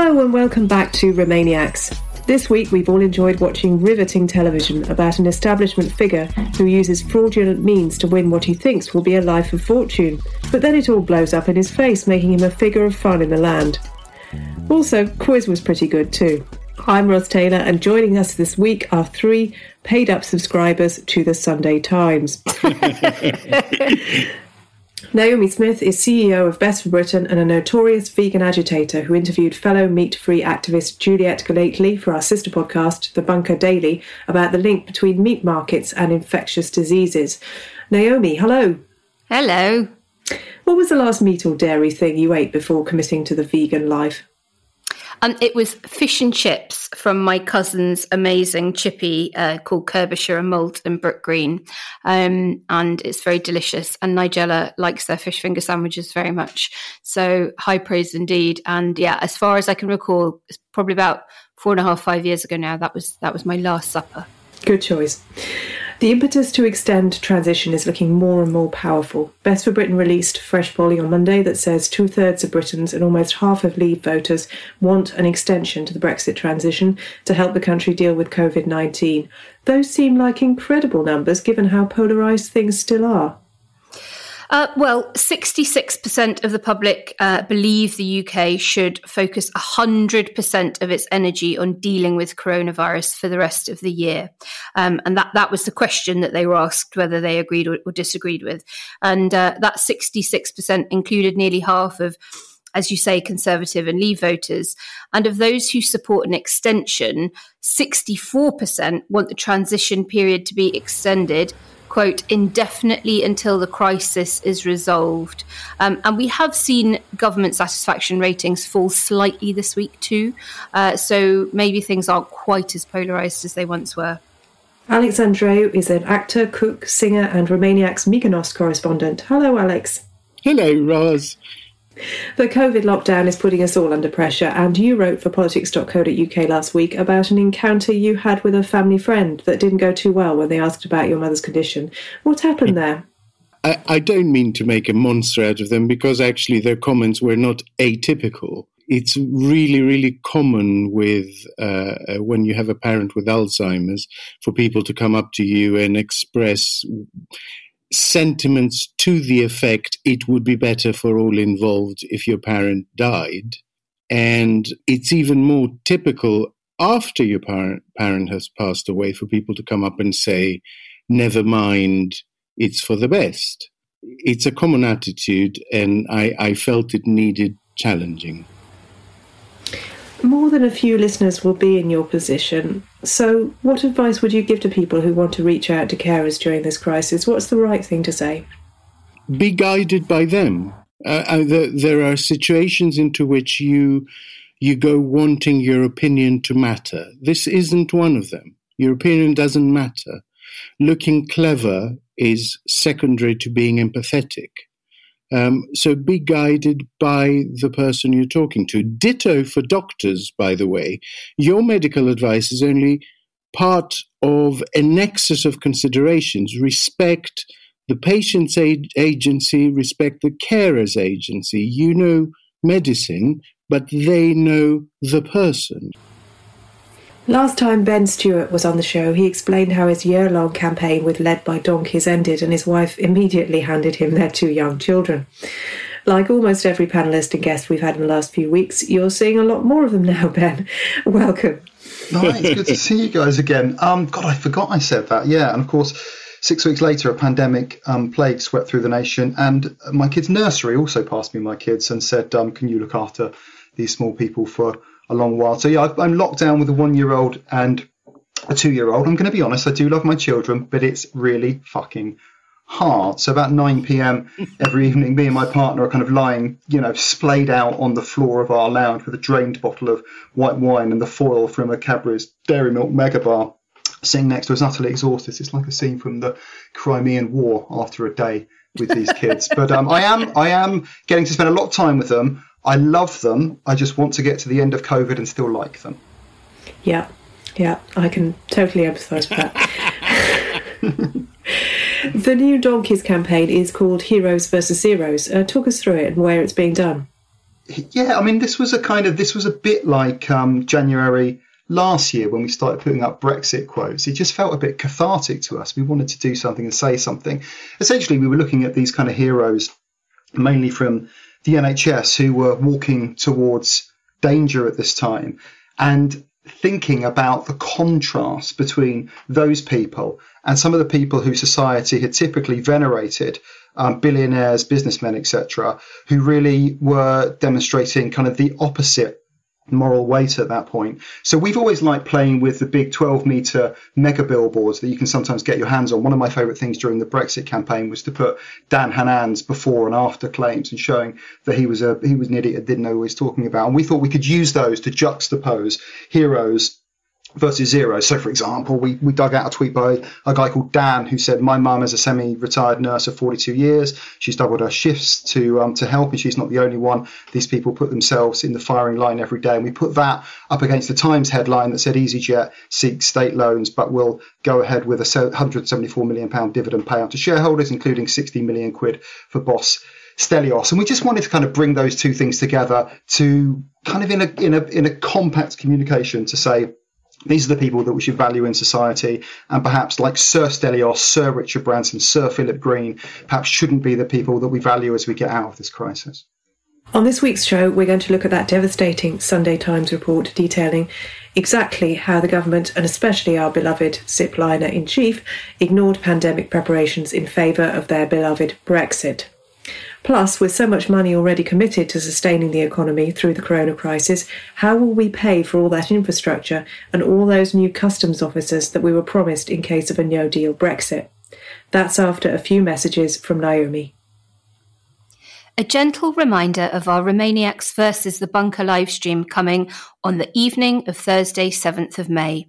Hello and welcome back to Remainiacs. This week we've all enjoyed watching riveting television about an establishment figure who uses fraudulent means to win what he thinks will be a life of fortune, but then it all blows up in his face, making him a figure of fun in the land. Also, quiz was pretty good too. I'm Ros Taylor, and joining us this week are three paid up subscribers to the Sunday Times. Naomi Smith is CEO of Best for Britain and a notorious vegan agitator who interviewed fellow meat free activist Juliette Gellatley for our sister podcast, The Bunker Daily, about the link between meat markets and infectious diseases. Naomi, hello. Hello. What was the last meat or dairy thing you ate before committing to the vegan life? Um, it was fish and chips from my cousin's amazing chippy uh, called Kerbisher and Malt in Brook Green. Um, and it's very delicious. And Nigella likes their fish finger sandwiches very much. So high praise indeed. And yeah, as far as I can recall, it's probably about four and a half, five years ago now. That was that was my last supper. Good choice. The impetus to extend transition is looking more and more powerful. Best for Britain released fresh polling on Monday that says two thirds of Britons and almost half of Leave voters want an extension to the Brexit transition to help the country deal with COVID 19. Those seem like incredible numbers given how polarised things still are. Uh, well, 66% of the public uh, believe the UK should focus 100% of its energy on dealing with coronavirus for the rest of the year. Um, and that, that was the question that they were asked whether they agreed or, or disagreed with. And uh, that 66% included nearly half of as you say, Conservative and Leave voters. And of those who support an extension, 64% want the transition period to be extended quote, indefinitely until the crisis is resolved. Um, and we have seen government satisfaction ratings fall slightly this week too. Uh, so maybe things aren't quite as polarised as they once were. Alex Andreou is an actor, cook, singer, and Remainiac's Mykonos correspondent. Hello, Alex. Hello, Ros. The COVID lockdown is putting us all under pressure, and you wrote for politics.co.uk last week about an encounter you had with a family friend that didn't go too well when they asked about your mother's condition. What happened there? I, I don't mean to make a monster out of them because actually their comments were not atypical. It's really, really common with uh, when you have a parent with Alzheimer's for people to come up to you and express sentiments to the effect it would be better for all involved if your parent died. And it's even more typical after your parent, parent has passed away for people to come up and say, never mind, it's for the best. It's a common attitude, and I, I felt it needed challenging. More than a few listeners will be in your position. So, what advice would you give to people who want to reach out to carers during this crisis? What's the right thing to say? Be guided by them. Uh, uh, the, there are situations into which you you go wanting your opinion to matter. This isn't one of them. Your opinion doesn't matter. Looking clever is secondary to being empathetic. Um, so be guided by the person you're talking to. Ditto for doctors, by the way. Your medical advice is only part of a nexus of considerations. Respect the patient's agency, respect the carer's agency. You know medicine, but they know the person. Last time Ben Stewart was on the show, he explained how his year long campaign with Led by Donkeys ended and his wife immediately handed him their two young children. Like almost every panellist and guest we've had in the last few weeks, you're seeing a lot more of them now, Ben. Welcome. Nice, good to see you guys again. Um, God, I forgot I said that. Yeah, and of course, six weeks later, a pandemic um, plague swept through the nation, and my kids' nursery also passed me my kids and said, um, "Can you look after these small people for a long while. So yeah, I'm locked down with a one year old and a two year old. I'm going to be honest, I do love my children, but it's really fucking hard. So about 9 p.m. every evening, me and my partner are kind of lying, you know, splayed out on the floor of our lounge with a drained bottle of white wine and the foil from a Cadbury's Dairy Milk Mega Bar sitting next to us, utterly exhausted. It's like a scene from the Crimean War after a day with these kids. but um, I am, I am getting to spend a lot of time with them. I love them. I just want to get to the end of COVID and still like them. Yeah, yeah, I can totally empathise with that. the new Donkeys campaign is called Heroes versus Zeros. Uh, talk us through it and where it's being done. Yeah, I mean, this was a kind of this was a bit like um, January last year when we started putting up Brexit quotes. It just felt a bit cathartic to us. We wanted to do something and say something. Essentially, we were looking at these kind of heroes, mainly from the NHS, who were walking towards danger at this time, and thinking about the contrast between those people and some of the people who society had typically venerated um, billionaires, businessmen, etc., who really were demonstrating kind of the opposite moral weight at that point. So we've always liked playing with the big 12 meter mega billboards that you can sometimes get your hands on. One of my favorite things during the Brexit campaign was to put Dan Hannan's before and after claims and showing that he was a he was an idiot and didn't know what he was talking about. And we thought we could use those to juxtapose heroes versus zero. So, for example, we, we dug out a tweet by a guy called Dan who said, "My mum is a semi-retired nurse of 42 years. She's doubled her shifts to um, to help, and she's not the only one. These people put themselves in the firing line every day." And we put that up against the Times headline that said, "EasyJet seeks state loans, but will go ahead with a 174 million pound dividend payout to shareholders, including 60 million quid for Boss." Stelios, and we just wanted to kind of bring those two things together to kind of in a in a in a compact communication to say these are the people that we should value in society, and perhaps like Sir Stelios, Sir Richard Branson, Sir Philip Green, perhaps shouldn't be the people that we value as we get out of this crisis. On this week's show, we're going to look at that devastating Sunday Times report detailing exactly how the government, and especially our beloved zipliner in chief, ignored pandemic preparations in favour of their beloved Brexit. Plus, with so much money already committed to sustaining the economy through the corona crisis, how will we pay for all that infrastructure and all those new customs officers that we were promised in case of a no deal Brexit? That's after a few messages from Naomi. A gentle reminder of our Remainiacs versus the Bunker livestream coming on the evening of Thursday, 7th of May.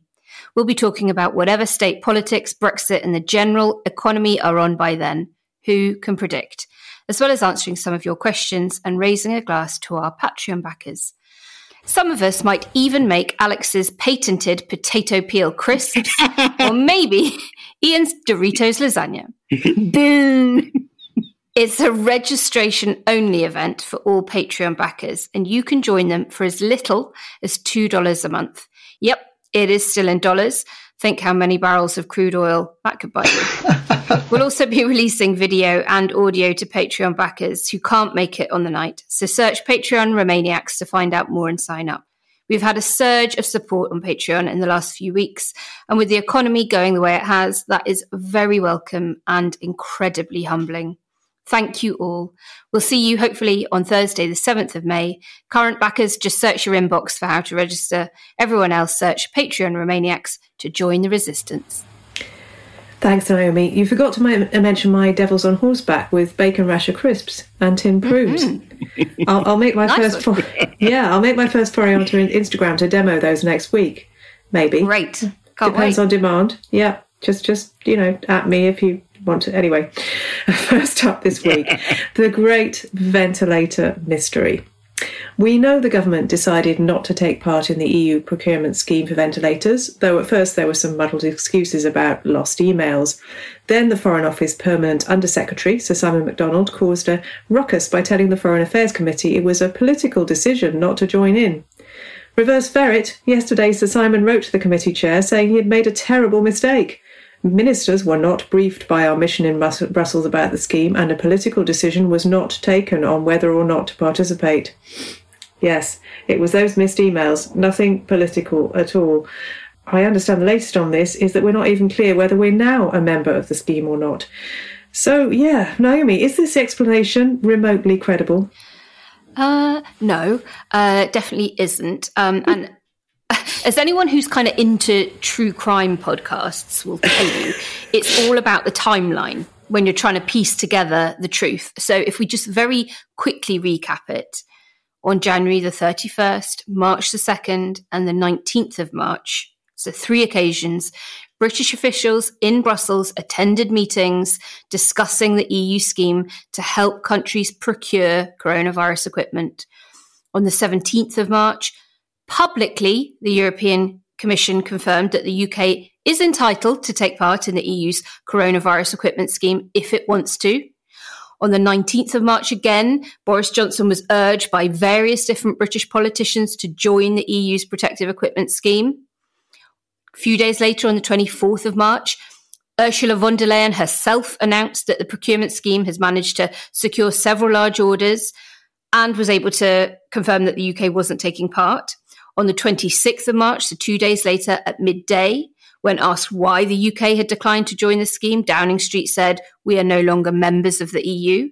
We'll be talking about whatever state politics, Brexit, and the general economy are on by then. Who can predict? As well as answering some of your questions and raising a glass to our Patreon backers. Some of us might even make Alex's patented potato peel crisps, or maybe Ian's Doritos lasagna. Boom! It's a registration only event for all Patreon backers, and you can join them for as little as $2 a month. Yep, it is still in dollars, Think how many barrels of crude oil that could buy you. we'll also be releasing video and audio to Patreon backers who can't make it on the night. So search Patreon Remainiacs to find out more and sign up. We've had a surge of support on Patreon in the last few weeks. And with the economy going the way it has, that is very welcome and incredibly humbling. Thank you all. We'll see you hopefully on Thursday, the 7th of May. Current backers, just search your inbox for how to register. Everyone else, search Patreon Remainiacs to join the resistance. Thanks, Naomi. You forgot to mention my Devils on Horseback with bacon rasher crisps and tin prunes. Mm-hmm. I'll, I'll, make my nice first, for- yeah, I'll make my first foray onto Instagram to demo those next week, maybe. Great. Can't Depends wait. on demand. Yeah, just just you know, at me if you want to. Anyway, first up this week, the great ventilator mystery. We know the government decided not to take part in the EU procurement scheme for ventilators, though at first there were some muddled excuses about lost emails. Then the Foreign Office Permanent Undersecretary, Sir Simon McDonald, caused a ruckus by telling the Foreign Affairs Committee it was a political decision not to join in. Reverse ferret, yesterday Sir Simon wrote to the committee chair saying he had made a terrible mistake. Ministers were not briefed by our mission in Brussels about the scheme, and a political decision was not taken on whether or not to participate. Yes, it was those missed emails, nothing political at all. I understand the latest on this is that we're not even clear whether we're now a member of the scheme or not. So, yeah, Naomi, is this explanation remotely credible? Uh, no, uh, definitely isn't. Um, and as anyone who's kind of into true crime podcasts will tell you, it's all about the timeline when you're trying to piece together the truth. So if we just very quickly recap it, on January the 31st, March the 2nd, and the 19th of March, so three occasions, British officials in Brussels attended meetings discussing the EU scheme to help countries procure coronavirus equipment. On the 17th of March, Publicly, the European Commission confirmed that the UK is entitled to take part in the EU's coronavirus equipment scheme if it wants to. On the 19th of March, again, Boris Johnson was urged by various different British politicians to join the EU's protective equipment scheme. A few days later, on the 24th of March, Ursula von der Leyen herself announced that the procurement scheme has managed to secure several large orders and was able to confirm that the UK wasn't taking part. On the 26th of March, so two days later at midday, when asked why the UK had declined to join the scheme, Downing Street said, "We are no longer members of the EU."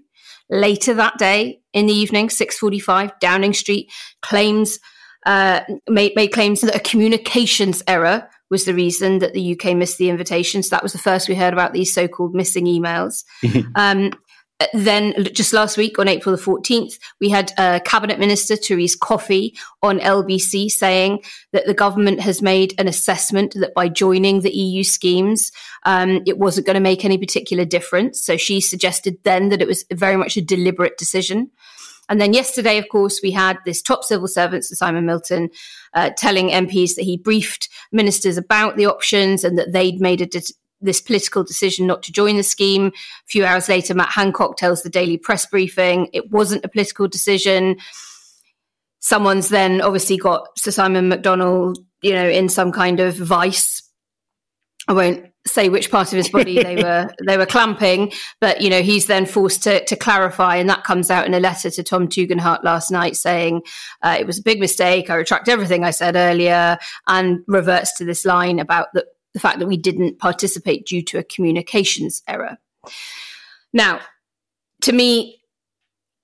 Later that day, in the evening, 6:45, Downing Street claims uh, made, made claims that a communications error was the reason that the UK missed the invitation. So that was the first we heard about these so-called missing emails. um, then just last week on April the 14th, we had uh, Cabinet Minister Therese Coffey on LBC saying that the government has made an assessment that by joining the EU schemes, um, it wasn't going to make any particular difference. So she suggested then that it was very much a deliberate decision. And then yesterday, of course, we had this top civil servant, Simon Milton, uh, telling MPs that he briefed ministers about the options and that they'd made a de- this political decision not to join the scheme. A few hours later, Matt Hancock tells the Daily Press briefing it wasn't a political decision. Someone's then obviously got Sir Simon McDonald, you know, in some kind of vice. I won't say which part of his body they were they were clamping, but you know he's then forced to to clarify, and that comes out in a letter to Tom Tugendhat last night saying uh, it was a big mistake. I retract everything I said earlier, and reverts to this line about the the fact that we didn't participate due to a communications error. Now, to me,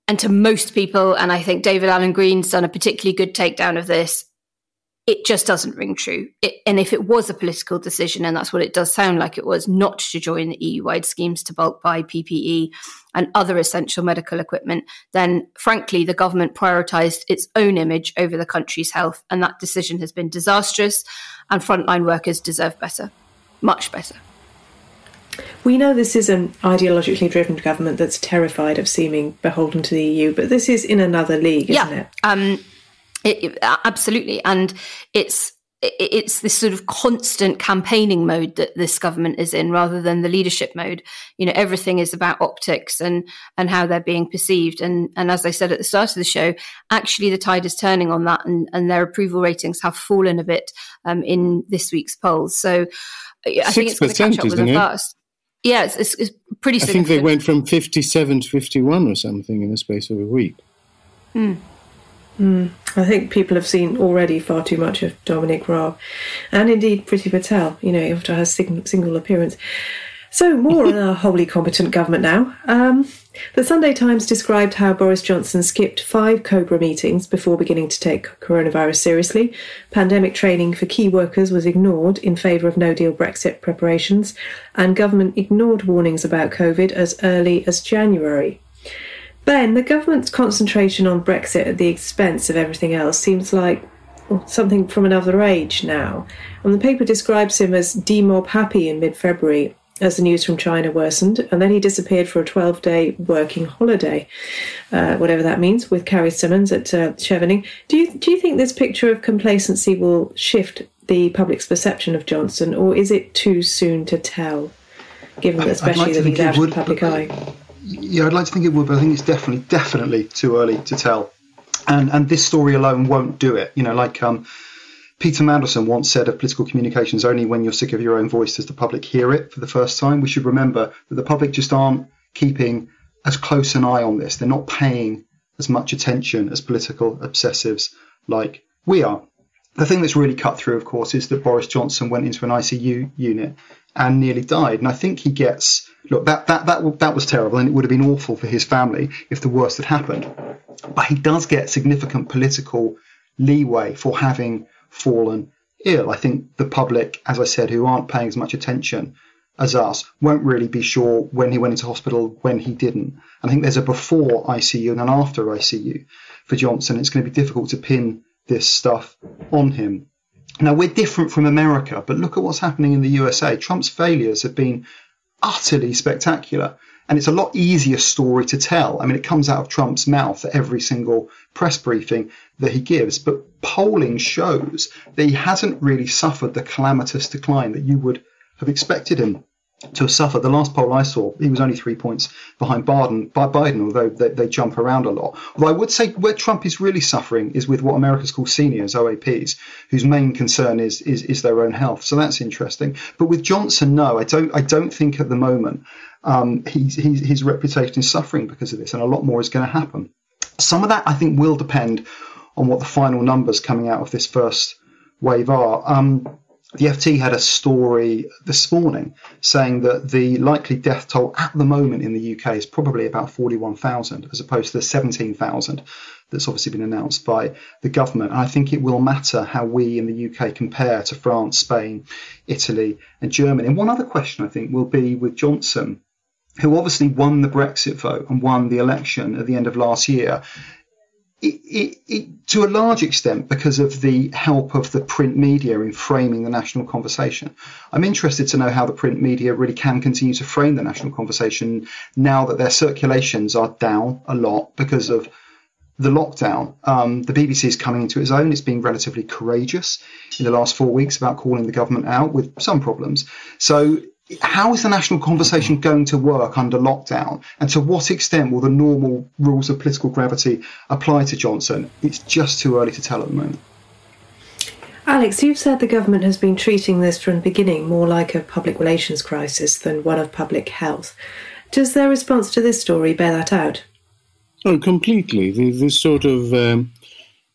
and to most people, and I think David Allen Green's done a particularly good takedown of this, it just doesn't ring true. It, and if it was a political decision, and that's what it does sound like it was, not to join the EU wide schemes to bulk buy PPE and other essential medical equipment, then frankly, the government prioritised its own image over the country's health. And that decision has been disastrous, and frontline workers deserve better, much better. We know this is an ideologically driven government that's terrified of seeming beholden to the EU, but this is in another league, isn't yeah. it? Um, it, it, absolutely, and it's it's this sort of constant campaigning mode that this government is in rather than the leadership mode. You know everything is about optics and and how they're being perceived. And and as i said at the start of the show actually the tide is turning on that and and their approval ratings have fallen a bit um, in this week's polls. So i think it's going to catch up with them fast yeah it's, it's, it's pretty i think they went from 57 to 51 or something in the space of a week. Mm. Mm, I think people have seen already far too much of Dominic Raab and indeed Priti Patel, you know, after her single, single appearance. So, more on our wholly competent government now. Um, the Sunday Times described how Boris Johnson skipped five COBRA meetings before beginning to take coronavirus seriously. Pandemic training for key workers was ignored in favour of no deal Brexit preparations, and government ignored warnings about COVID as early as January. Ben, the government's concentration on Brexit at the expense of everything else seems like something from another age now. And the paper describes him as demob happy in mid February as the news from China worsened, and then he disappeared for a 12 day working holiday, uh, whatever that means, with Carrie Symonds at uh, Chevening. Do you, do you think this picture of complacency will shift the public's perception of Johnson, or is it too soon to tell, given that especially like that he's out of the public eye? Yeah, I'd like to think it would, but I think it's definitely, definitely too early to tell. And and this story alone won't do it. You know, like um, Peter Mandelson once said of political communications, only when you're sick of your own voice does the public hear it for the first time. We should remember that the public just aren't keeping as close an eye on this. They're not paying as much attention as political obsessives like we are. The thing that's really cut through, of course, is that Boris Johnson went into an ICU unit and nearly died. And I think he gets look that that that that was terrible, and it would have been awful for his family if the worst had happened. But he does get significant political leeway for having fallen ill. I think the public, as I said, who aren't paying as much attention as us, won't really be sure when he went into hospital, when he didn't. I think there's a before ICU and an after ICU for Johnson. It's going to be difficult to pin this stuff on him. Now, we're different from America, but look at what's happening in the USA. Trump's failures have been utterly spectacular. And it's a lot easier story to tell. I mean, it comes out of Trump's mouth at every single press briefing that he gives. But polling shows that he hasn't really suffered the calamitous decline that you would have expected him to suffer. The last poll I saw, he was only three points behind Biden, Biden although they, they, jump around a lot. Although I would say where Trump is really suffering is with what America's called seniors, OAPs, whose main concern is, is, is their own health. So that's interesting. But with Johnson, no, I don't I don't think at the moment um, he's, he's, his reputation is suffering because of this, and a lot more is going to happen. Some of that I think will depend on what the final numbers coming out of this first wave are. Um, the FT had a story this morning saying that the likely death toll at the moment in the UK is probably about 41,000 as opposed to the 17,000 that's obviously been announced by the government. And I think it will matter how we in the UK compare to France, Spain, Italy, and Germany. And one other question I think will be with Johnson, who obviously won the Brexit vote and won the election at the end of last year it, it, to a large extent because of the help of the print media in framing the national conversation. I'm interested to know how the print media really can continue to frame the national conversation now that their circulations are down a lot because of the lockdown. Um, the BBC is coming into its own. It's been relatively courageous in the last four weeks about calling the government out with some problems. So how is the national conversation going to work under lockdown? And to what extent will the normal rules of political gravity apply to Johnson? It's just too early to tell at the moment. Alex, you've said the government has been treating this from the beginning more like a public relations crisis than one of public health. Does their response to this story bear that out? Oh, completely. This sort of um,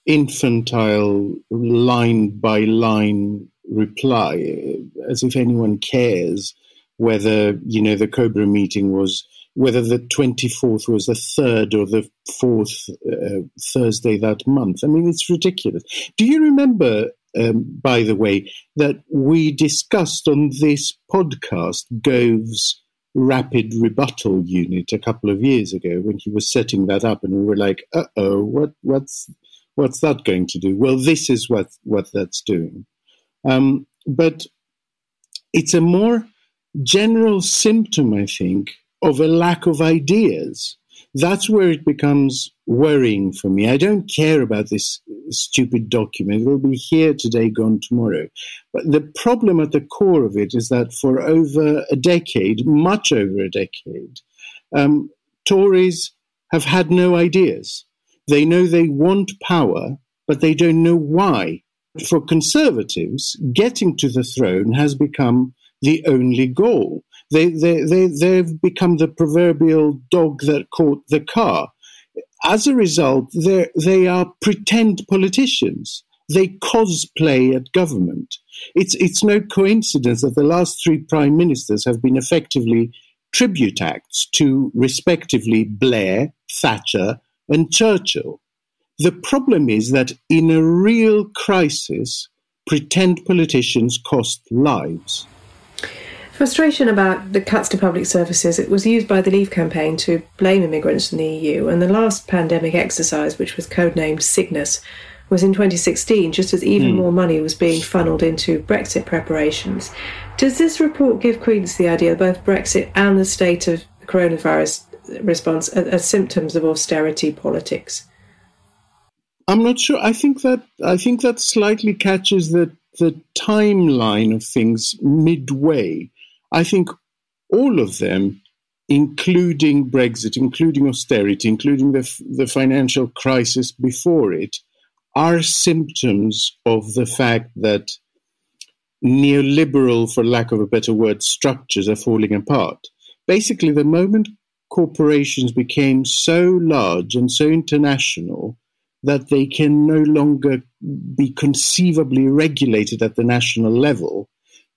infantile line by line reply, as if anyone cares whether you know the Cobra meeting was whether the 24th was the third or the fourth uh, Thursday that month. I mean, it's ridiculous. Do you remember, um, by the way, that we discussed on this podcast Gove's rapid rebuttal unit a couple of years ago when he was setting that up, and we were like, "Uh oh, what, what's what's that going to do?" Well, this is what what that's doing. Um, but it's a more general symptom, I think, of a lack of ideas. That's where it becomes worrying for me. I don't care about this stupid document. It will be here today, gone tomorrow. But the problem at the core of it is that for over a decade, much over a decade, um, Tories have had no ideas. They know they want power, but they don't know why. For Conservatives, getting to the throne has become the only goal. They, they, they, they've become the proverbial dog that caught the car. As a result, they are pretend politicians. They cosplay at government. It's, it's no coincidence that the last three prime ministers have been effectively tribute acts to, respectively, Blair, Thatcher, and Churchill. The problem is that in a real crisis, pretend politicians cost lives. Frustration about the cuts to public services, it was used by the Leave campaign to blame immigrants in the EU, and the last pandemic exercise, which was codenamed Cygnus, was in 2016, just as even mm. more money was being funneled into Brexit preparations. Does this report give credence to the idea that both Brexit and the state of coronavirus response are, are symptoms of austerity politics? I'm not sure. I think that I think that slightly catches the the timeline of things midway. I think all of them, including Brexit, including austerity, including the, the financial crisis before it, are symptoms of the fact that neoliberal, for lack of a better word, structures are falling apart. Basically, the moment corporations became so large and so international that they can no longer be conceivably regulated at the national level,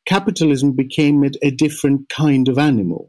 capitalism became a, a different kind of animal.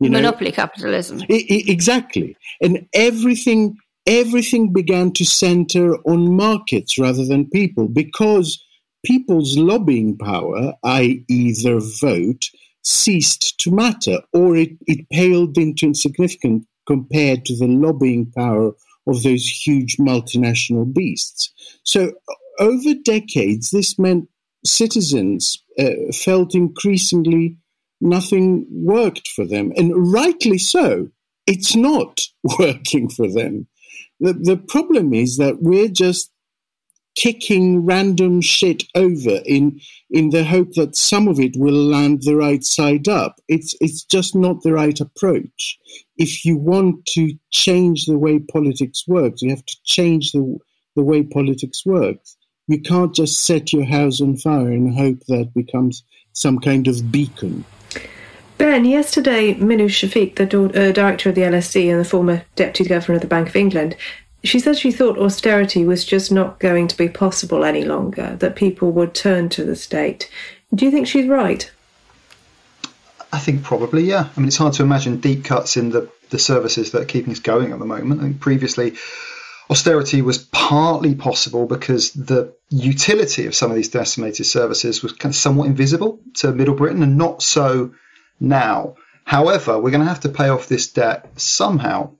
You know? Monopoly capitalism. I, I, exactly. And everything everything began to center on markets rather than people because people's lobbying power, i.e., their vote, ceased to matter or it, it paled into insignificance compared to the lobbying power of those huge multinational beasts. So, over decades, this meant citizens uh, felt increasingly nothing worked for them. And rightly so. It's not working for them. The, the problem is that we're just kicking random shit over in in the hope that some of it will land the right side up. It's it's just not the right approach. If you want to change the way politics works, you have to change the the way politics works. You can't just set your house on fire and hope that becomes some kind of beacon. Ben, yesterday, Minouche Shafik, the uh, director of the LSE and the former deputy governor of the Bank of England, she said she thought austerity was just not going to be possible any longer, that people would turn to the state. Do you think she's right? I think probably, yeah. I mean, it's hard to imagine deep cuts in the, the services that are keeping us going at the moment. I think previously, austerity was partly possible because the utility of some of these decimated services was kind of somewhat invisible to Middle Britain and not so now. However, we're going to have to pay off this debt somehow.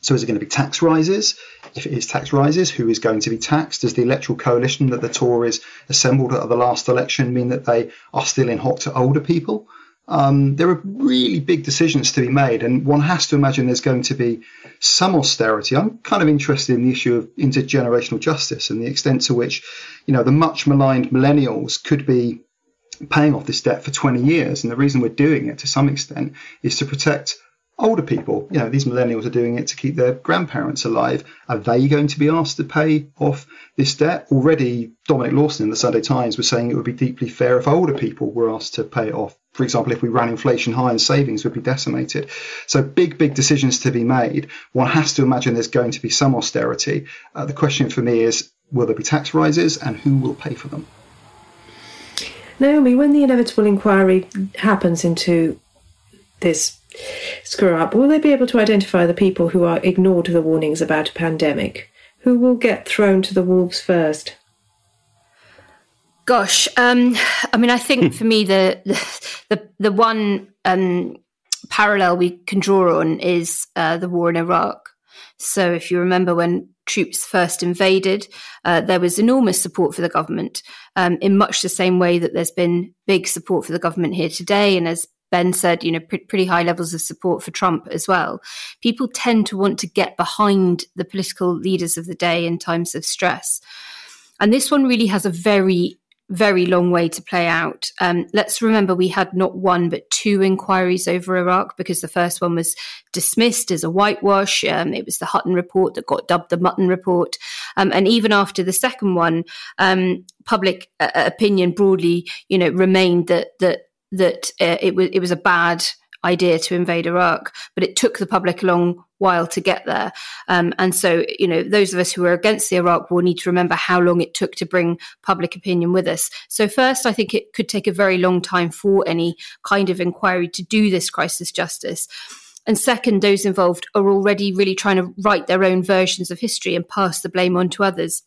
So, is it going to be tax rises? If it is tax rises, who is going to be taxed? Does the electoral coalition that the Tories assembled at the last election mean that they are still in hock to older people? Um, there are really big decisions to be made, and one has to imagine there's going to be some austerity. I'm kind of interested in the issue of intergenerational justice and the extent to which, you know, the much maligned millennials could be paying off this debt for 20 years. And the reason we're doing it to some extent is to protect older people. You know, these millennials are doing it to keep their grandparents alive. Are they going to be asked to pay off this debt? Already, Dominic Lawson in the Sunday Times was saying it would be deeply fair if older people were asked to pay it off. For example, if we ran inflation high and savings would be decimated. So, big, big decisions to be made. One has to imagine there's going to be some austerity. Uh, the question for me is will there be tax rises and who will pay for them? Naomi, when the inevitable inquiry happens into this screw up, will they be able to identify the people who are ignored the warnings about a pandemic? Who will get thrown to the wolves first? Gosh, um, I mean, I think for me the the the one um, parallel we can draw on is uh, the war in Iraq. So, if you remember when troops first invaded, uh, there was enormous support for the government um, in much the same way that there's been big support for the government here today, and as Ben said, you know, pr- pretty high levels of support for Trump as well. People tend to want to get behind the political leaders of the day in times of stress. And this one really has a very very long way to play out. Um, let's remember we had not one but two inquiries over Iraq because the first one was dismissed as a whitewash. Um, it was the Hutton report that got dubbed the Mutton report. Um, and even after the second one, um, public uh, opinion broadly, you know, remained that that that uh, it was it was a bad idea to invade Iraq, but it took the public a long while to get there. Um, and so, you know, those of us who are against the Iraq war need to remember how long it took to bring public opinion with us. So, first, I think it could take a very long time for any kind of inquiry to do this crisis justice. And second, those involved are already really trying to write their own versions of history and pass the blame on to others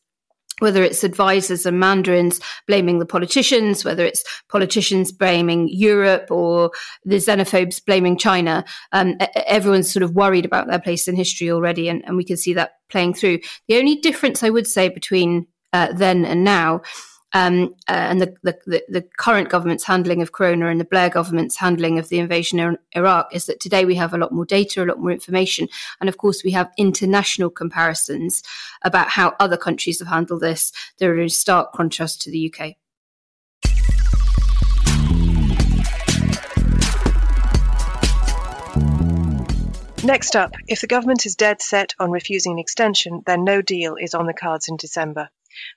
whether it's advisors and mandarins blaming the politicians, whether it's politicians blaming Europe or the xenophobes blaming China, um, everyone's sort of worried about their place in history already, and, and we can see that playing through. The only difference I would say between uh, then and now um, uh, and the, the, the, current government's handling of Corona and the Blair government's handling of the invasion in Iraq is that today we have a lot more data, a lot more information. And of course, we have international comparisons about how other countries have handled this. They're in stark contrast to the UK. Next up, if the government is dead set on refusing an extension, then no deal is on the cards in December.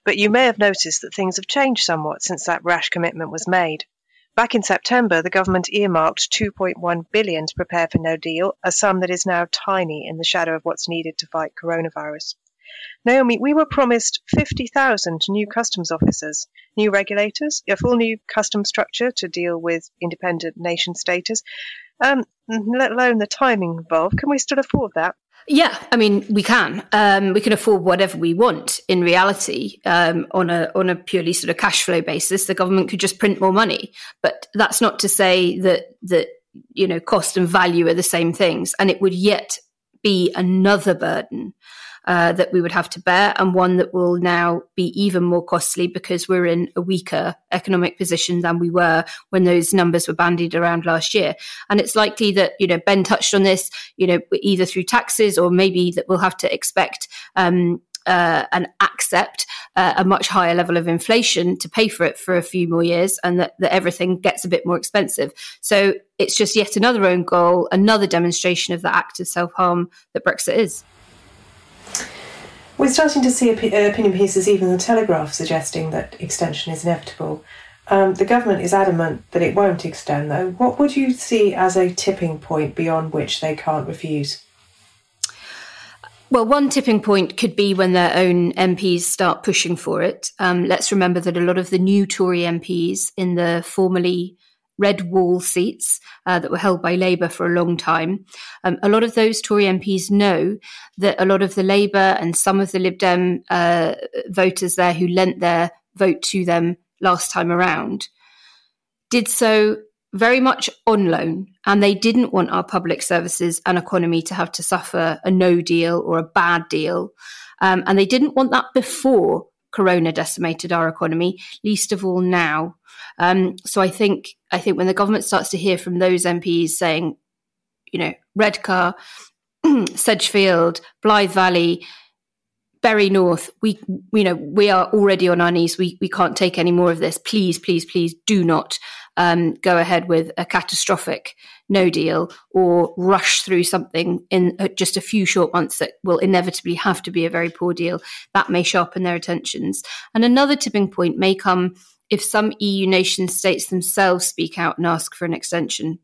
But you may have noticed that things have changed somewhat since that rash commitment was made. Back in September, the government earmarked 2.1 billion to prepare for no deal, a sum that is now tiny in the shadow of what's needed to fight coronavirus. Naomi, we were promised 50,000 new customs officers, new regulators, a full new customs structure to deal with independent nation status, um, let alone the timing involved. Can we still afford that? Yeah, I mean, we can. Um, we can afford whatever we want. In reality, um, on a on a purely sort of cash flow basis, the government could just print more money. But that's not to say that that you know cost and value are the same things, and it would yet be another burden uh, that we would have to bear, and one that will now be even more costly because we're in a weaker economic position than we were when those numbers were bandied around last year. And it's likely that you know Ben touched on this, you know, either through taxes or maybe that we'll have to expect. Um, uh, and accept uh, a much higher level of inflation to pay for it for a few more years, and that, that everything gets a bit more expensive. So it's just yet another own goal, another demonstration of the act of self harm that Brexit is. We're starting to see opinion pieces, even the Telegraph, suggesting that extension is inevitable. Um, the government is adamant that it won't extend, though. What would you see as a tipping point beyond which they can't refuse? Well, one tipping point could be when their own MPs start pushing for it. Um, let's remember that a lot of the new Tory MPs in the formerly red wall seats uh, that were held by Labour for a long time. Um, a lot of those Tory MPs know that a lot of the Labour and some of the Lib Dem uh, voters there who lent their vote to them last time around did so very much on loan, and they didn't want our public services and economy to have to suffer a no deal or a bad deal. Um, and they didn't want that before Corona decimated our economy, least of all now. Um, so I think I think when the government starts to hear from those MPs saying, you know, Redcar, Sedgefield, Blythe Valley, Bury North, we you know we are already on our knees. We we can't take any more of this. Please, please, please, do not um, go ahead with a catastrophic no deal or rush through something in uh, just a few short months that will inevitably have to be a very poor deal. That may sharpen their attentions. And another tipping point may come if some EU nation states themselves speak out and ask for an extension.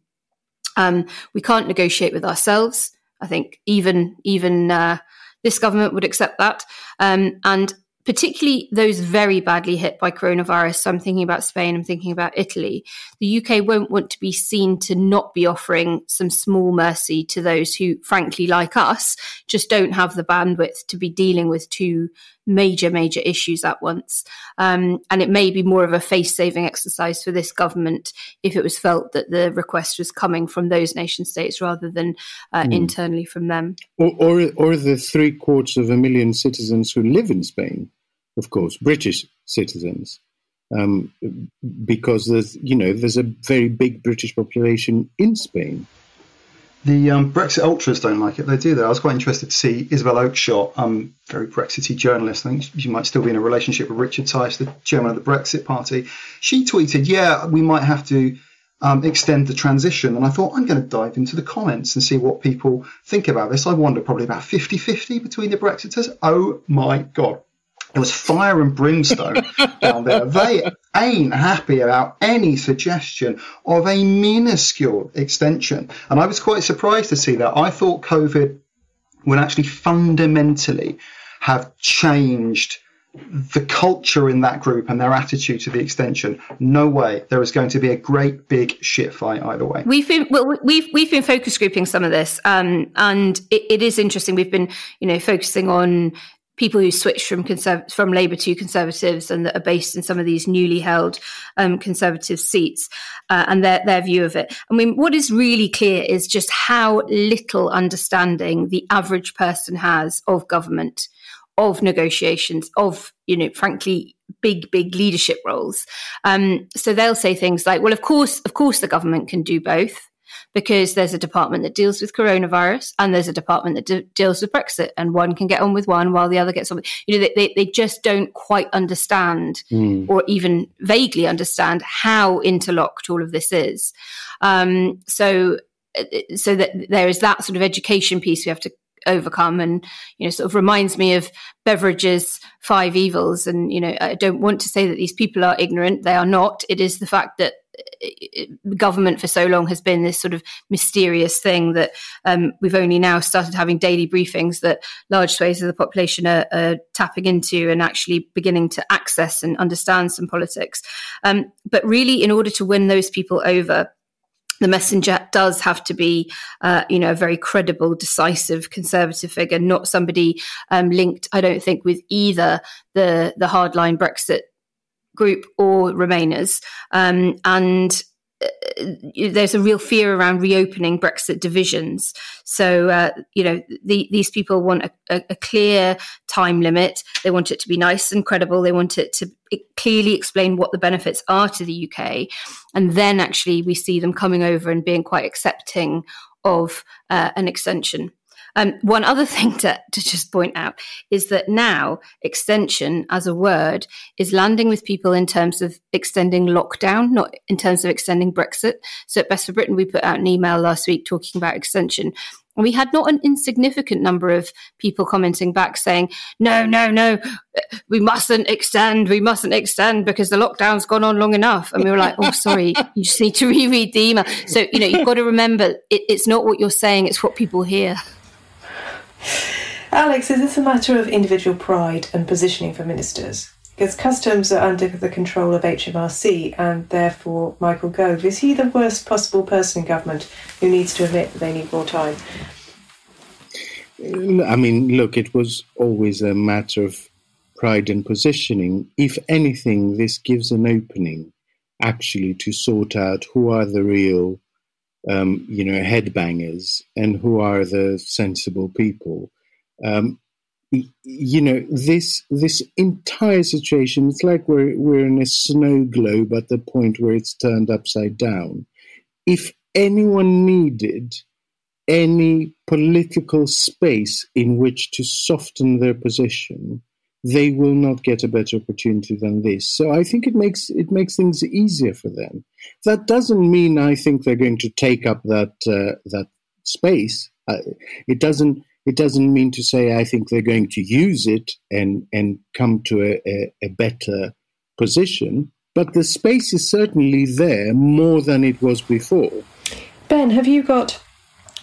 Um, we can't negotiate with ourselves. I think even even uh, this government would accept that. Um, and particularly those very badly hit by coronavirus. So I'm thinking about Spain, I'm thinking about Italy. The UK won't want to be seen to not be offering some small mercy to those who, frankly, like us, just don't have the bandwidth to be dealing with two major, major issues at once. Um, and it may be more of a face saving exercise for this government if it was felt that the request was coming from those nation states rather than uh, mm. internally from them. Or, or, or the three quarters of a million citizens who live in Spain, of course, British citizens. Um, because there's, you know, there's a very big British population in Spain. The um, Brexit ultras don't like it. They do that. I was quite interested to see Isabel Oakeshott, um, very Brexity journalist. I think she might still be in a relationship with Richard Tice, the chairman of the Brexit Party. She tweeted, "Yeah, we might have to um, extend the transition." And I thought, I'm going to dive into the comments and see what people think about this. I wonder probably about 50-50 between the Brexiters. Oh my god! It was fire and brimstone down there. They ain't happy about any suggestion of a minuscule extension. And I was quite surprised to see that. I thought COVID would actually fundamentally have changed the culture in that group and their attitude to the extension. No way. There is going to be a great big shit fight either way. We've been well, we've we've been focus grouping some of this, um, and it, it is interesting. We've been you know focusing on people who switch from conserv- from Labour to Conservatives and that are based in some of these newly held um, Conservative seats uh, and their their view of it. I mean, what is really clear is just how little understanding the average person has of government, of negotiations, of you know, frankly, big big leadership roles. Um, so they'll say things like, "Well, of course, of course, the government can do both." Because there's a department that deals with coronavirus and there's a department that de- deals with Brexit, and one can get on with one while the other gets on with. You know, they, they, they just don't quite understand mm. or even vaguely understand how interlocked all of this is. Um, so, uh, so that there is that sort of education piece we have to overcome and you know sort of reminds me of Beveridge's five evils and you know i don't want to say that these people are ignorant they are not it is the fact that government for so long has been this sort of mysterious thing that um, we've only now started having daily briefings that large swathes of the population are, are tapping into and actually beginning to access and understand some politics. Um, but really, in order to win those people over, the messenger does have to be, uh, you know, a very credible, decisive conservative figure, not somebody um, linked, I don't think, with either the the hardline Brexit group or Remainers. Um, and uh, there's a real fear around reopening Brexit divisions. So, uh, you know, the, these people want a, a, a, clear time limit. They want it to be nice and credible. They want it to clearly explain what the benefits are to the UK. And then actually we see them coming over and being quite accepting of uh, an extension. Um, one other thing to, to just point out is that now extension as a word is landing with people in terms of extending lockdown, not in terms of extending Brexit. So at Best for Britain, we put out an email last week talking about extension. And we had not an insignificant number of people commenting back saying, no, no, no, we mustn't extend, we mustn't extend because the lockdown's gone on long enough. And we were like, oh, sorry, you just need to reread the email. So, you know, you've got to remember it, it's not what you're saying, it's what people hear. Alex, is this a matter of individual pride and positioning for ministers? Because customs are under the control of HMRC and therefore Michael Gove. Is he the worst possible person in government who needs to admit that they need more time? I mean, look, it was always a matter of pride and positioning. If anything, this gives an opening actually to sort out who are the real, um, you know, headbangers and who are the sensible people. Um, you know this this entire situation it's like we're we're in a snow globe at the point where it's turned upside down if anyone needed any political space in which to soften their position they will not get a better opportunity than this so i think it makes it makes things easier for them that doesn't mean i think they're going to take up that uh, that space uh, it doesn't it doesn't mean to say I think they're going to use it and, and come to a, a, a better position, but the space is certainly there more than it was before. Ben, have you got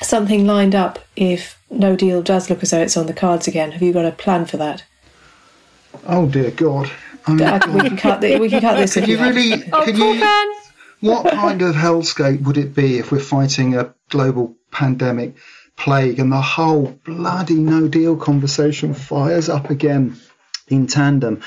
something lined up if no deal does look as though it's on the cards again? Have you got a plan for that? Oh dear God! I mean, we can cut. The, we can cut this. Can you, really? Oh, can you, what kind of hellscape would it be if we're fighting a global pandemic? plague, and the whole bloody no deal conversation fires up again in tandem.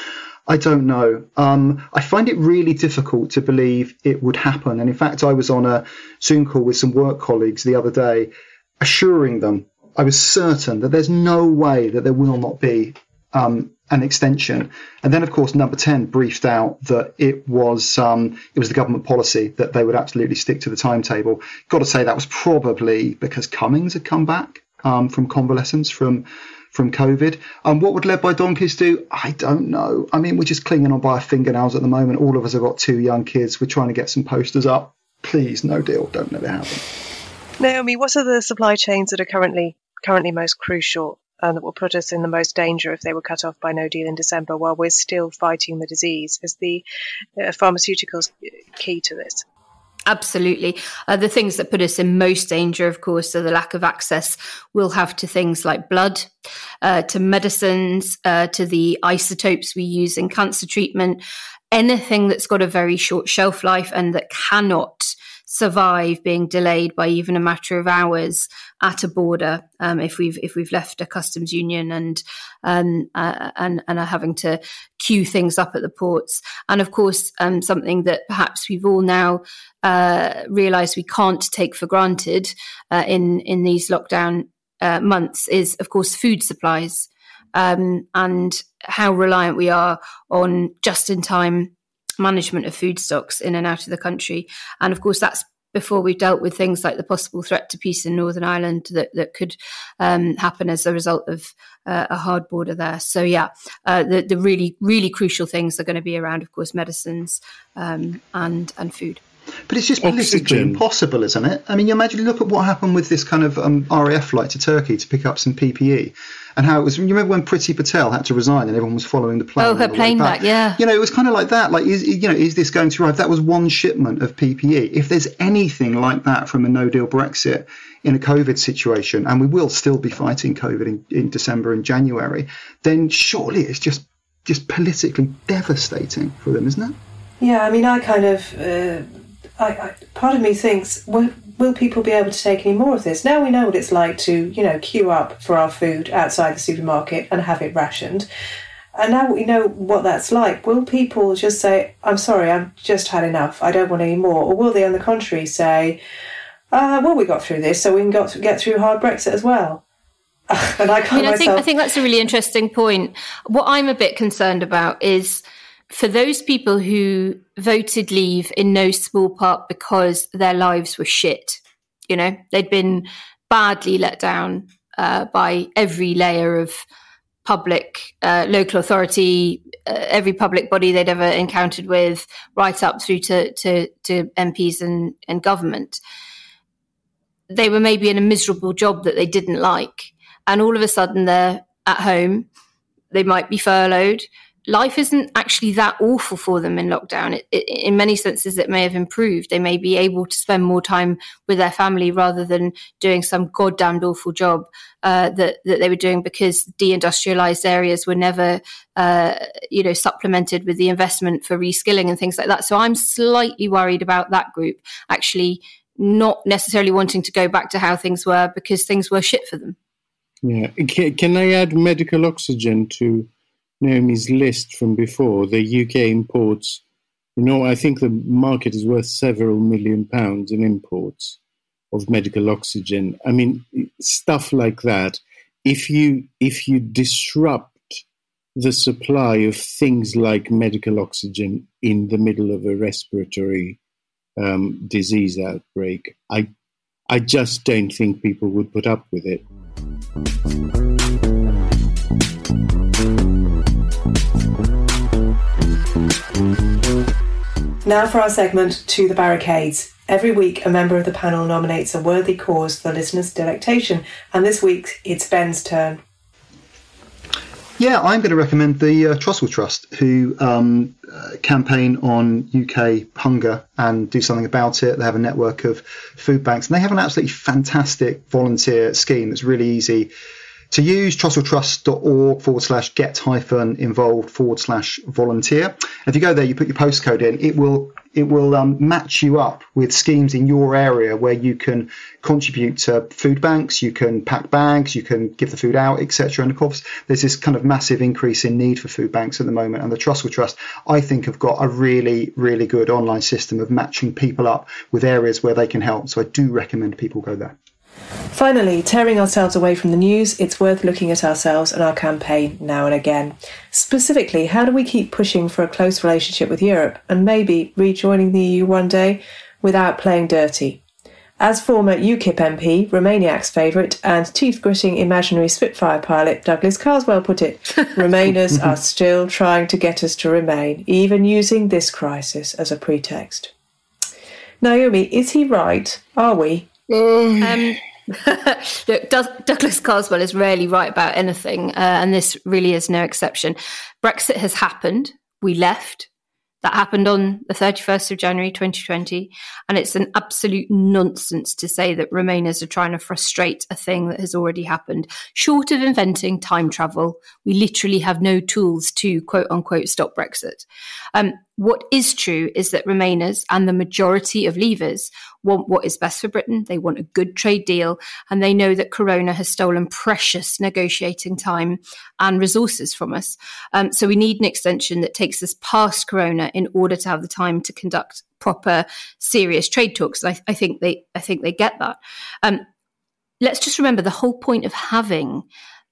I don't know. Um, I find it really difficult to believe it would happen. And in fact, I was on a Zoom call with some work colleagues the other day, assuring them I was certain that there's no way that there will not be um, an extension. And then, of course, number 10 briefed out that it was um, it was the government policy that they would absolutely stick to the timetable. Got to say that was probably because Cummings had come back um, from convalescence from from COVID. And um, what would led by donkeys do? I don't know. I mean, we're just clinging on by our fingernails at the moment. All of us have got two young kids. We're trying to get some posters up. Please, no deal. Don't let it happen. Naomi, what are the supply chains that are currently currently most crucial and that will put us in the most danger if they were cut off by no deal in December while we're still fighting the disease? Is the uh, pharmaceuticals key to this? Absolutely. Uh, the things that put us in most danger, of course, are the lack of access we'll have to things like blood, uh, to medicines, uh, to the isotopes we use in cancer treatment, anything that's got a very short shelf life and that cannot survive being delayed by even a matter of hours at a border um, if we've if we've left a customs union and um, uh, and and are having to queue things up at the ports. And of course um, something that perhaps we've all now uh, realised we can't take for granted uh, in in these lockdown uh, months is of course food supplies. Um, and how reliant we are on just in time management of food stocks in and out of the country. And of course, that's before we've dealt with things like the possible threat to peace in Northern Ireland that, that could um, happen as a result of uh, a hard border there. So, yeah, uh, the, the really, really crucial things are going to be around, of course, medicines um, and, and food. But it's just politically Oxygen. impossible, isn't it? I mean, you imagine, look at what happened with this kind of um, RAF flight to Turkey to pick up some PPE and how it was. You remember when Priti Patel had to resign and everyone was following the plane? Oh, her plane back. back, yeah. You know, it was kind of like that. Like, is you know, is this going to arrive? That was one shipment of PPE. If there's anything like that from a No Deal Brexit in a COVID situation, and we will still be fighting COVID in, in December and January, then surely it's just just politically devastating for them, isn't it? Yeah, I mean, I kind of. Uh I, I, part of me thinks, will, will people be able to take any more of this? Now we know what it's like to, you know, queue up for our food outside the supermarket and have it rationed. And now we know what that's like. Will people just say, I'm sorry, I've just had enough, I don't want any more? Or will they, on the contrary, say, uh, well, we got through this, so we can got get through hard Brexit as well? and I, I mean, I think, I think that's a really interesting point. What I'm a bit concerned about is for those people who voted leave in no small part because their lives were shit, you know, they'd been badly let down uh, by every layer of public, uh, local authority, uh, every public body they'd ever encountered with, right up through to, to, to MPs and, and government. They were maybe in a miserable job that they didn't like. And all of a sudden they're at home. They might be furloughed life isn't actually that awful for them in lockdown. It, it, in many senses, it may have improved. They may be able to spend more time with their family rather than doing some goddamned awful job uh, that that they were doing because deindustrialized areas were never, uh, you know, supplemented with the investment for reskilling and things like that. So I'm slightly worried about that group actually not necessarily wanting to go back to how things were because things were shit for them. Yeah, can I add medical oxygen to? Naomi's list from before, the UK imports, you know, I think the market is worth several million pounds in imports of medical oxygen. I mean, stuff like that. If you if you disrupt the supply of things like medical oxygen in the middle of a respiratory um, disease outbreak, I I just don't think people would put up with it. Now for our segment To the Barricades. Every week, a member of the panel nominates a worthy cause for the listener's delectation, and this week it's Ben's turn. Yeah, I'm going to recommend the uh, Trussell Trust, who um, uh, campaign on UK hunger and do something about it. They have a network of food banks, and they have an absolutely fantastic volunteer scheme that's really easy to use trusselltrust.org forward slash get hyphen involved forward slash volunteer. If you go there, you put your postcode in, it will it will um, match you up with schemes in your area where you can contribute to food banks, you can pack bags, you can give the food out, etc. And of course, there's this kind of massive increase in need for food banks at the moment. And the Trussell Trust, I think, have got a really, really good online system of matching people up with areas where they can help. So I do recommend people go there. Finally, tearing ourselves away from the news, it's worth looking at ourselves and our campaign now and again. Specifically, how do we keep pushing for a close relationship with Europe and maybe rejoining the EU one day without playing dirty? As former UKIP MP, Remainiac's favourite, and teeth gritting imaginary Spitfire pilot Douglas Carswell put it, Remainers are still trying to get us to remain, even using this crisis as a pretext. Naomi, is he right? Are we? Um, Look, Douglas Carswell is rarely right about anything, uh, and this really is no exception. Brexit has happened. We left. That happened on the 31st of January 2020. And it's an absolute nonsense to say that Remainers are trying to frustrate a thing that has already happened. Short of inventing time travel, we literally have no tools to quote unquote stop Brexit. Um, what is true is that Remainers and the majority of leavers want what is best for Britain. They want a good trade deal, and they know that Corona has stolen precious negotiating time and resources from us. Um, so we need an extension that takes us past Corona in order to have the time to conduct proper, serious trade talks. I, I think they, I think they get that. Um, let's just remember the whole point of having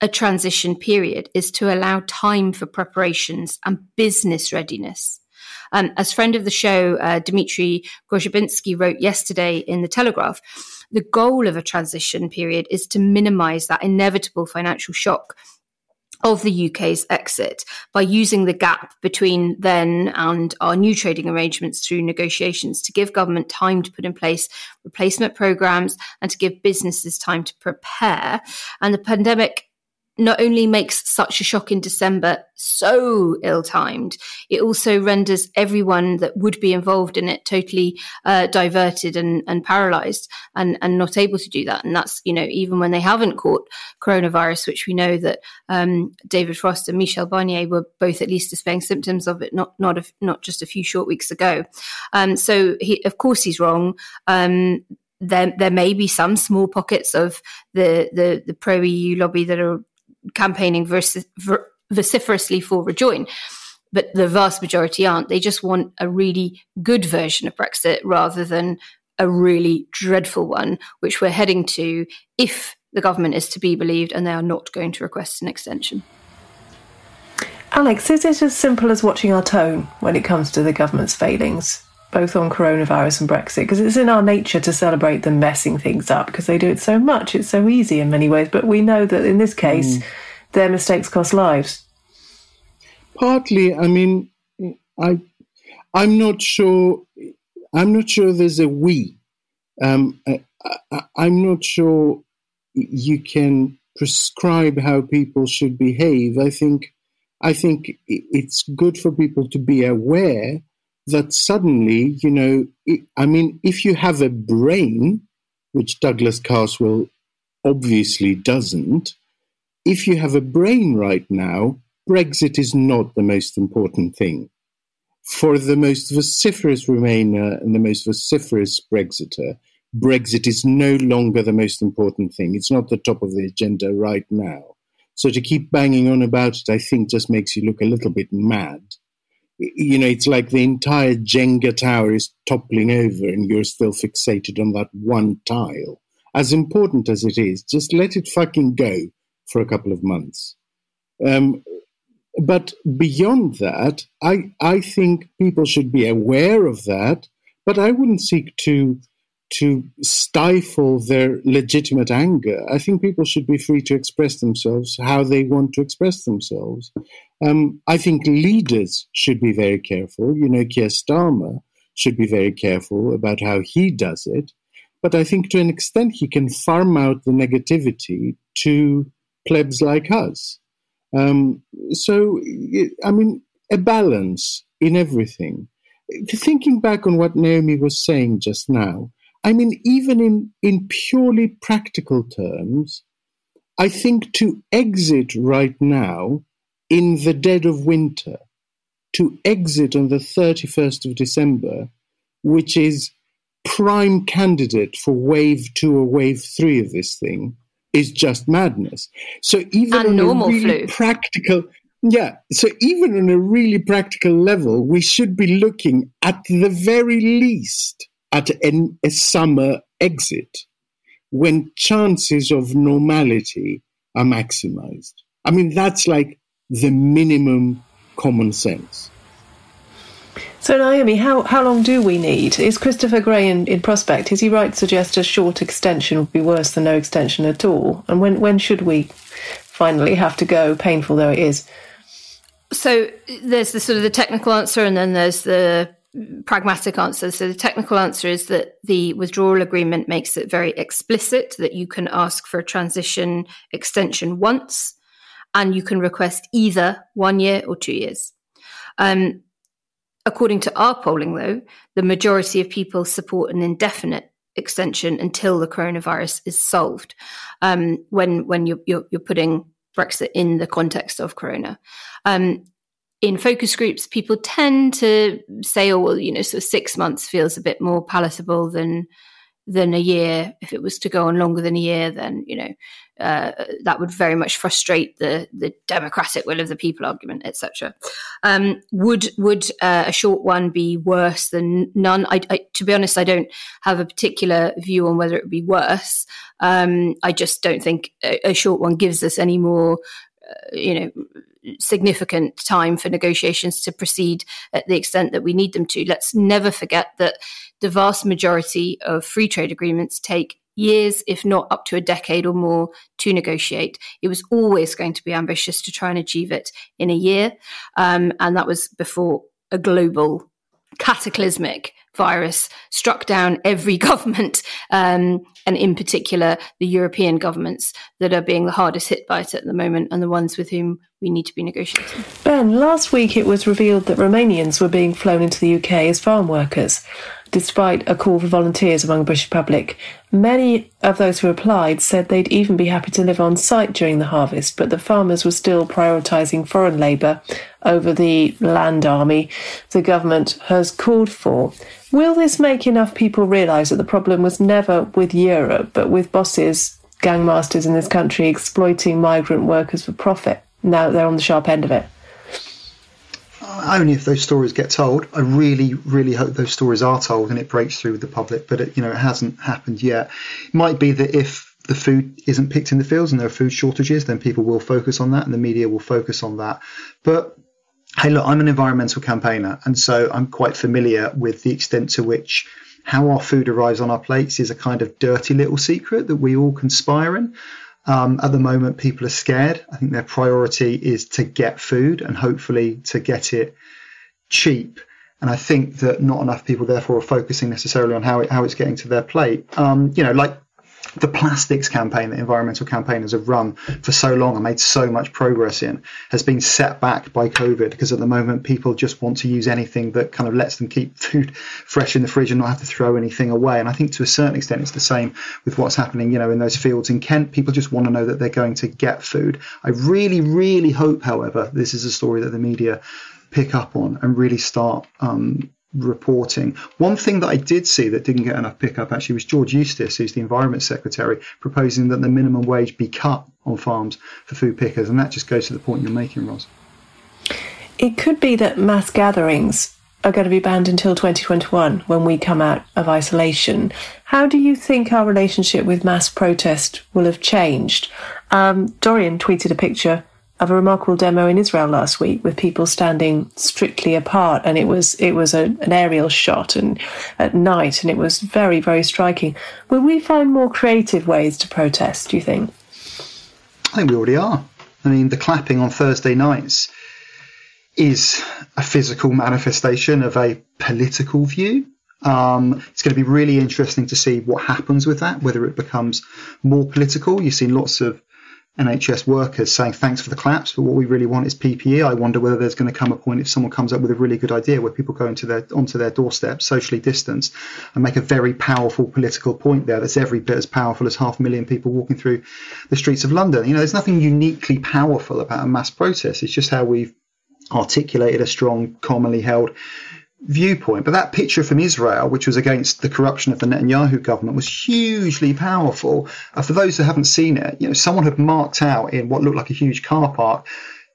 a transition period is to allow time for preparations and business readiness. Um, as friend of the show, uh, Dmitry Grozoubinski wrote yesterday in The Telegraph, the goal of a transition period is to minimize that inevitable financial shock of the UK's exit by using the gap between then and our new trading arrangements through negotiations to give government time to put in place replacement programs and to give businesses time to prepare. And the pandemic not only makes such a shock in December so ill timed, it also renders everyone that would be involved in it totally uh, diverted and, and paralyzed and, and not able to do that. And that's, you know, even when they haven't caught coronavirus, which we know that um, David Frost and Michel Barnier were both at least displaying symptoms of it, not not a, not just a few short weeks ago. Um, so, he, of course, he's wrong. Um, there, there may be some small pockets of the, the, the pro EU lobby that are campaigning vers- ver- vociferously for rejoin. But the vast majority aren't. They just want a really good version of Brexit rather than a really dreadful one, which we're heading to if the government is to be believed and they are not going to request an extension. Alex, is it as simple as watching our tone when it comes to the government's failings? Both on coronavirus and Brexit, because it's in our nature to celebrate them messing things up because they do it so much. It's so easy in many ways. But we know that in this case, mm. their mistakes cost lives. Partly, I mean, I, I'm not sure. I'm not sure there's a we. Um, I, I'm not sure you can prescribe how people should behave. I think I think it's good for people to be aware that suddenly, you know, I mean, if you have a brain, which Douglas Carswell obviously doesn't, if you have a brain right now, Brexit is not the most important thing. For the most vociferous Remainer and the most vociferous Brexiter, Brexit is no longer the most important thing. It's not the top of the agenda right now. So to keep banging on about it, I think just makes you look a little bit mad. You know, it's like the entire Jenga tower is toppling over and you're still fixated on that one tile. As important as it is, just let it fucking go for a couple of months. Um, but beyond that, I, I think people should be aware of that, but I wouldn't seek to to stifle their legitimate anger. I think people should be free to express themselves how they want to express themselves. Um, I think leaders should be very careful. You know, Keir Starmer should be very careful about how he does it. But I think to an extent he can farm out the negativity to plebs like us. Um, so, I mean, a balance in everything. Thinking back on what Naomi was saying just now, I mean, even in, in purely practical terms, I think to exit right now in the dead of winter, to exit on the 31st of December, which is prime candidate for wave two or wave three of this thing, is just madness. So even and on a really flu. practical, yeah. So even on a really practical level, we should be looking at the very least at an, a summer exit when chances of normality are maximized. I mean, that's like the minimum common sense. So, Naomi, how, how long do we need? Is Christopher Grey in, in Prospect, is he right to suggest a short extension would be worse than no extension at all? And when, when should we finally have to go, painful though it is? So there's the sort of the technical answer, and then there's the pragmatic answer. So the technical answer is that the withdrawal agreement makes it very explicit that you can ask for a transition extension once, and you can request either one year or two years. Um, according to our polling, though, the majority of people support an indefinite extension until the coronavirus is solved. Um, when when you're, you're, you're putting Brexit in the context of Corona. Um, in focus groups, people tend to say, "Oh, well, you know, so six months feels a bit more palatable than than a year. If it was to go on longer than a year, then you know uh, that would very much frustrate the the democratic will of the people argument, etc. Um, would would uh, a short one be worse than none? I, I, to be honest, I don't have a particular view on whether it would be worse. Um, I just don't think a, a short one gives us any more uh, you know significant time for negotiations to proceed at the extent that we need them to. Let's never forget that the vast majority of free trade agreements take years, if not up to a decade or more, to negotiate. It was always going to be ambitious to try and achieve it in a year. Um, and that was before a global cataclysmic virus struck down every government, um, and in particular the European governments that are being the hardest hit by it at the moment and the ones with whom we need to be negotiating. Ben, last week it was revealed that Romanians were being flown into the UK as farm workers. Despite a call for volunteers among the British public, many of those who applied said they'd even be happy to live on site during the harvest, but the farmers were still prioritising foreign labour over the land army the government has called for. Will this make enough people realise that the problem was never with Europe, but with bosses, gangmasters in this country exploiting migrant workers for profit? Now they're on the sharp end of it. Only if those stories get told. I really, really hope those stories are told and it breaks through with the public. But it, you know, it hasn't happened yet. It might be that if the food isn't picked in the fields and there are food shortages, then people will focus on that and the media will focus on that. But hey, look, I'm an environmental campaigner, and so I'm quite familiar with the extent to which how our food arrives on our plates is a kind of dirty little secret that we all conspire in. Um, at the moment, people are scared. I think their priority is to get food and hopefully to get it cheap. And I think that not enough people, therefore, are focusing necessarily on how it, how it's getting to their plate. Um, you know, like the plastics campaign that environmental campaigners have run for so long and made so much progress in has been set back by COVID because at the moment people just want to use anything that kind of lets them keep food fresh in the fridge and not have to throw anything away. And I think to a certain extent it's the same with what's happening, you know, in those fields in Kent. People just want to know that they're going to get food. I really, really hope, however, this is a story that the media pick up on and really start um, reporting. One thing that I did see that didn't get enough pickup actually was George Eustice, who's the Environment Secretary, proposing that the minimum wage be cut on farms for food pickers. And that just goes to the point you're making, Ros. It could be that mass gatherings are going to be banned until 2021 when we come out of isolation. How do you think our relationship with mass protest will have changed? Um, Dorian tweeted a picture of a remarkable demo in Israel last week with people standing strictly apart, and it was it was a, an aerial shot and at night, and it was very very striking. Will we find more creative ways to protest? Do you think? I think we already are. I mean, the clapping on Thursday nights is a physical manifestation of a political view. Um, it's going to be really interesting to see what happens with that, whether it becomes more political. You've seen lots of NHS workers saying thanks for the claps, but what we really want is PPE. I wonder whether there's going to come a point if someone comes up with a really good idea where people go into their onto their doorstep, socially distanced, and make a very powerful political point there that's every bit as powerful as half a million people walking through the streets of London. You know, there's nothing uniquely powerful about a mass protest. It's just how we've articulated a strong, commonly held viewpoint. But that picture from Israel, which was against the corruption of the Netanyahu government, was hugely powerful. Uh, for those who haven't seen it, you know, someone had marked out in what looked like a huge car park,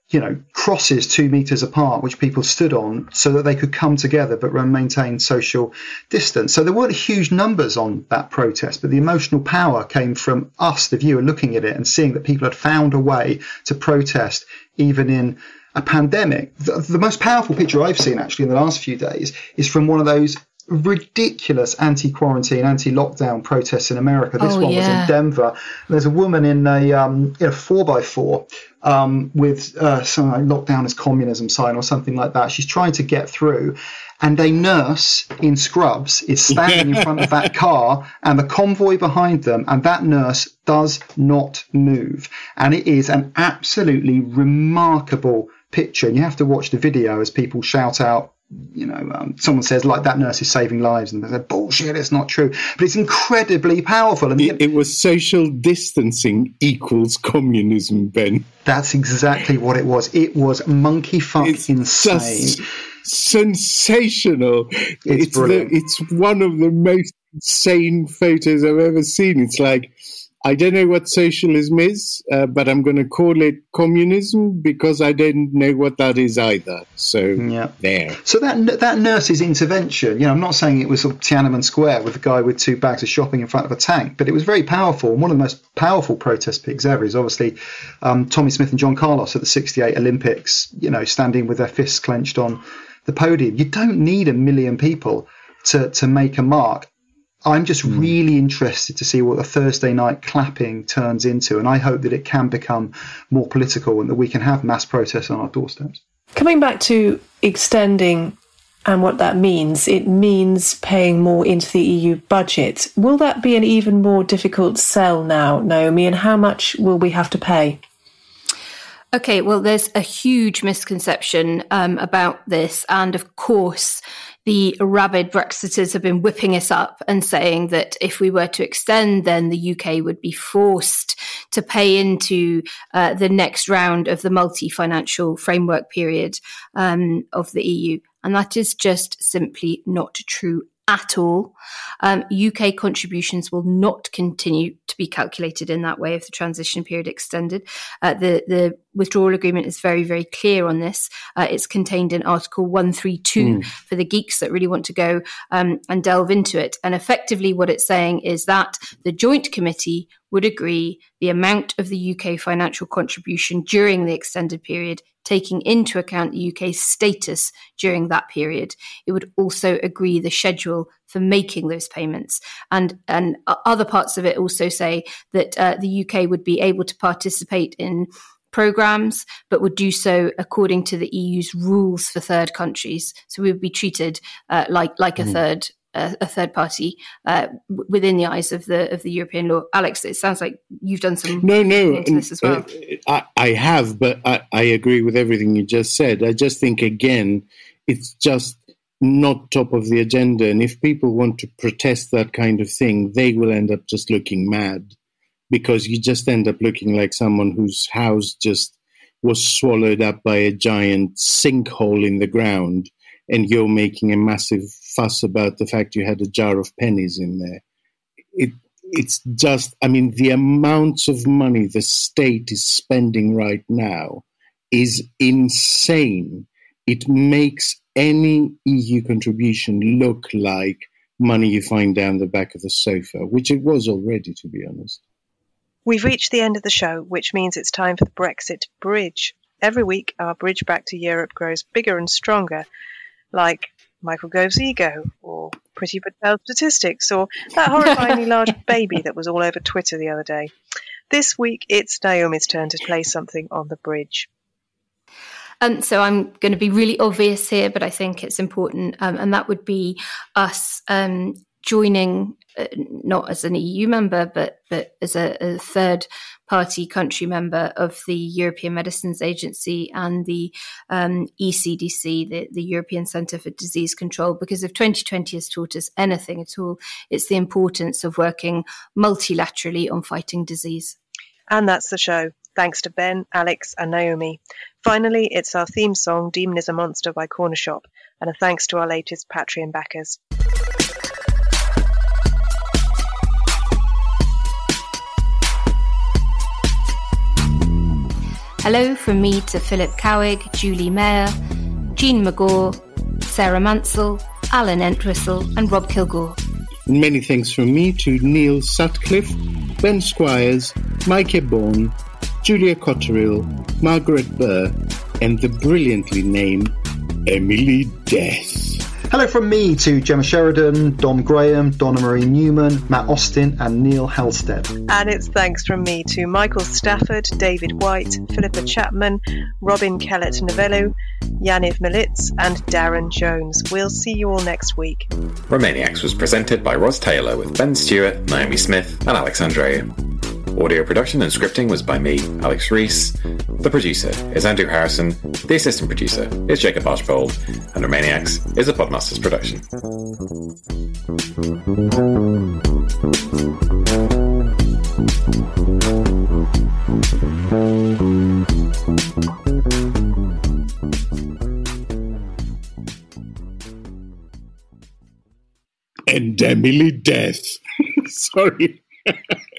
you know, crosses two meters apart, which people stood on so that they could come together but maintain social distance. So there weren't huge numbers on that protest, but the emotional power came from us, the viewer, looking at it and seeing that people had found a way to protest even in a pandemic. The, the, most powerful picture I've seen actually in the last few days is from one of those ridiculous anti-quarantine, anti-lockdown protests in America. This oh, one yeah. was in Denver. There's a woman in a um, in a four by four um, with uh, some like lockdown as communism sign or something like that. She's trying to get through, and a nurse in scrubs is standing in front of that car and the convoy behind them, and that nurse does not move. And it is an absolutely remarkable picture. And you have to watch the video as people shout out you know, um, someone says like that nurse is saving lives, and they say bullshit, it's not true. But it's incredibly powerful. And it, it, was social distancing equals communism, Ben. That's exactly what it was. It was monkey fuck it's insane. sensational. It's it's, the, it's one of the most insane photos I've ever seen. It's like I don't know what socialism is, uh, but I'm going to call it communism because I don't know what that is either. So yeah. there. So that that nurse's intervention, you know, I'm not saying it was sort of Tiananmen Square with a guy with two bags of shopping in front of a tank, but it was very powerful. And one of the most powerful protest pics ever is obviously um, Tommie Smith and John Carlos at the '68 Olympics. You know, standing with their fists clenched on the podium. You don't need a million people to to make a mark. I'm just mm. really interested to see what the Thursday night clapping turns into, and I hope that it can become more political and that we can have mass protests on our doorsteps. Coming back to extending and what that means, it means paying more into the EU budget. Will that be an even more difficult sell now, Naomi, and how much will we have to pay? Okay, well, there's a huge misconception um, about this. And of course, the rabid Brexiters have been whipping us up and saying that if we were to extend, then the UK would be forced to pay into uh, the next round of the multi financial framework period um, of the EU. And that is just simply not true at all. Um, UK contributions will not continue to be calculated in that way if the transition period extended. Uh, the the withdrawal agreement is very very clear on this. Uh, it's contained in Article one three two mm. for the geeks that really want to go um, and delve into it. And effectively, what it's saying is that the Joint Committee would agree the amount of the UK financial contribution during the extended period, taking into account the UK's status during that period. It would also agree the schedule for making those payments. And, and other parts of it also say that uh, the UK would be able to participate in programs, but would do so according to the EU's rules for third countries. So we would be treated uh, like like a mm. third a, a, third party uh, within the eyes of the of the European law. Alex, it sounds like you've done some no no this as well. Uh, I, I have, but I, I agree with everything you just said. I just think again, it's just not top of the agenda, and if people want to protest that kind of thing, they will end up just looking mad because you just end up looking like someone whose house just was swallowed up by a giant sinkhole in the ground and you're making a massive fuss about the fact you had a jar of pennies in there. It it's just I mean the amounts of money the state is spending right now is insane. It makes any EU contribution look like money you find down the back of the sofa, which it was already, to be honest. We've reached the end of the show, which means it's time for the Brexit bridge. Every week, our bridge back to Europe grows bigger and stronger, like Michael Gove's ego, or Priti Patel statistics, or that horrifyingly large baby that was all over Twitter the other day. This week, it's Naomi's turn to play something on the bridge. Um, so I'm going to be really obvious here, but I think it's important, um, and that would be us um, joining uh, not as an EU member, but but as a, a, third party country member of the European Medicines Agency and the um, ECDC, the, the European Centre for Disease Control. Because if 2020 has taught us anything at all, it's the importance of working multilaterally on fighting disease. And that's the show. Thanks to Ben, Alex, and Naomi. Finally, it's our theme song, Demon is a Monster by Cornershop, and a thanks to our latest Patreon backers. Hello from me to Philip Cowig, Julie Mayer, Jean McGaw, Sarah Mansell, Alan Entwistle, and Rob Kilgore. Many thanks from me to Neil Sutcliffe, Ben Squires, Mike Bourne, Julia Cotterill, Margaret Burr, and the brilliantly named Emily Death. Hello from me to Gemma Sheridan, Dom Graham, Donna Marie Newman, Matt Austin, and Neil Halstead. And it's thanks from me to Michael Stafford, David White, Philippa Chapman, Robin Kellett Novello, Yaniv Militz, and Darren Jones. We'll see you all next week. Remainiacs was presented by Ros Taylor with Ben Stewart, Naomi Smith, and Alex Andreou. Audio production and scripting was by me, Alex Rees. The producer is Andrew Harrison. The assistant producer is Jacob Archbold. And Remainiacs is a Podmasters production. And Emily Death. Sorry.